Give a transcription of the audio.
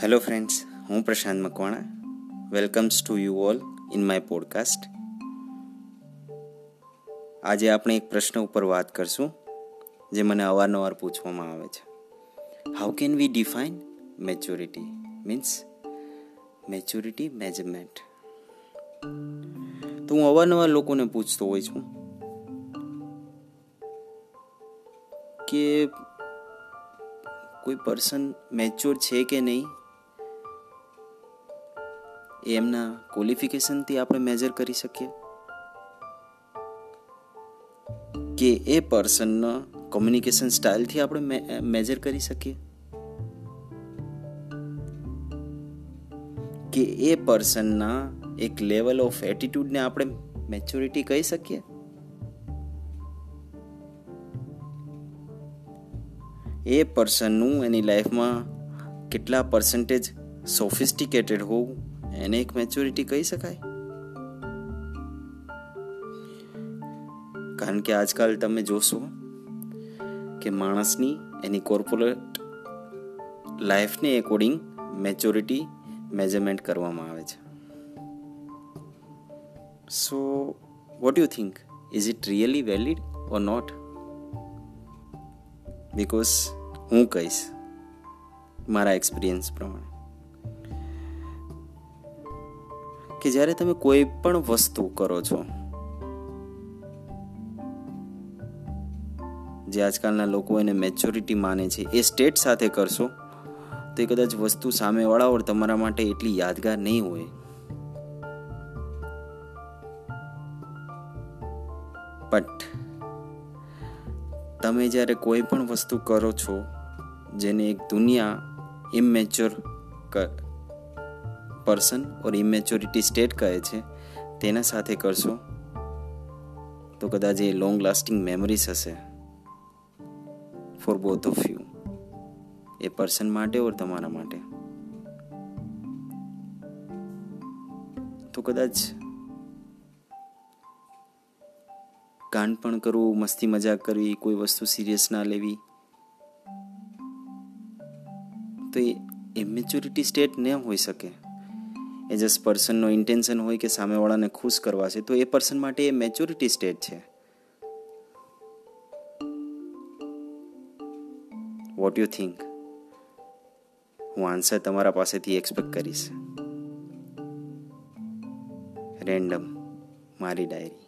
Hello friends હું Prashant Makwana. Welcomes to you all in my podcast આજે આપણે એક પ્રશ્ન ઉપર વાત કરશું, જે મને અવારનવાર પૂછવામાં આવે છે. How can we define maturity means maturity measurement તો હું અવારનવાર લોકોને પૂછતો હોય છું કે કોઈ પર્સન મેચ્યોર છે કે નહીં? એ એમના ક્વોલિફિકેશનથી આપણે મેજર કરી શકીએ? કે એ પર્સનના કોમ્યુનિકેશન સ્ટાઇલથી આપણે મેજર કરી શકીએ? કે એ પર્સનના એક લેવલ ઓફ એટીટ્યુડને આપણે મેચ્યોરિટી કહી શકીએ? એ પર્સનનું એની લાઈફમાં કેટલા પર્સન્ટેજ સોફિસ્ટિકેટેડ હોવું એને એક મેચ્યોરિટી કહી શકાય? કારણ કે આજકાલ તમે જોશો કે માણસની, એની કોર્પોરેટ લાઈફને એકોર્ડિંગ મેચ્યોરિટી મેજરમેન્ટ કરવામાં આવે છે. So what you think is it really valid or not because હું કહીશ, મારા એક્સપિરિયન્સ પ્રમાણે. કે જ્યારે તમે કોઈ પણ વસ્તુ કરો છો, જે આજકાલના લોકો એને મેચ્યોરિટી માને છે, એ સ્ટેટ સાથે કરશો, તો એ કદાચ વસ્તુ સામેવાળા ઓર તમારા માટે એટલી યાદગાર નહીં હોય. બટ તમે જ્યારે કોઈ પણ વસ્તુ કરો છો, જેને એક દુનિયા ઇમેચ્યોર પર્સન ઓર ઇમેચ્યોરિટી સ્ટેટ કહે છે, તેના સાથે કરશો તો કદાચ એ લોંગ લાસ્ટિંગ મેમરીઝ હશે ફોર બોથ ઓફ યુ એ પર્સન માટે ઓર તમારા માટે? તો કદાચ કાંડ પણ કરવું, મસ્તી મજાક કરવી, કોઈ વસ્તુ સિરિયસ ના લેવી, તો એ ઇમેચ્યોરિટી સ્ટેટ ન હોઈ શકે. એ જસ્ટ પર્સનનો ઇન્ટેન્શન હોય કે સામેવાળાને ખુશ કરવા છે, તો એ પર્સન માટે એ મેચ્યોરિટી સ્ટેજ છે. વોટ યુ થિંક હું આન્સર તમારા પાસેથી એક્સપેક્ટ કરીશ. રેન્ડમ મારી ડાયરી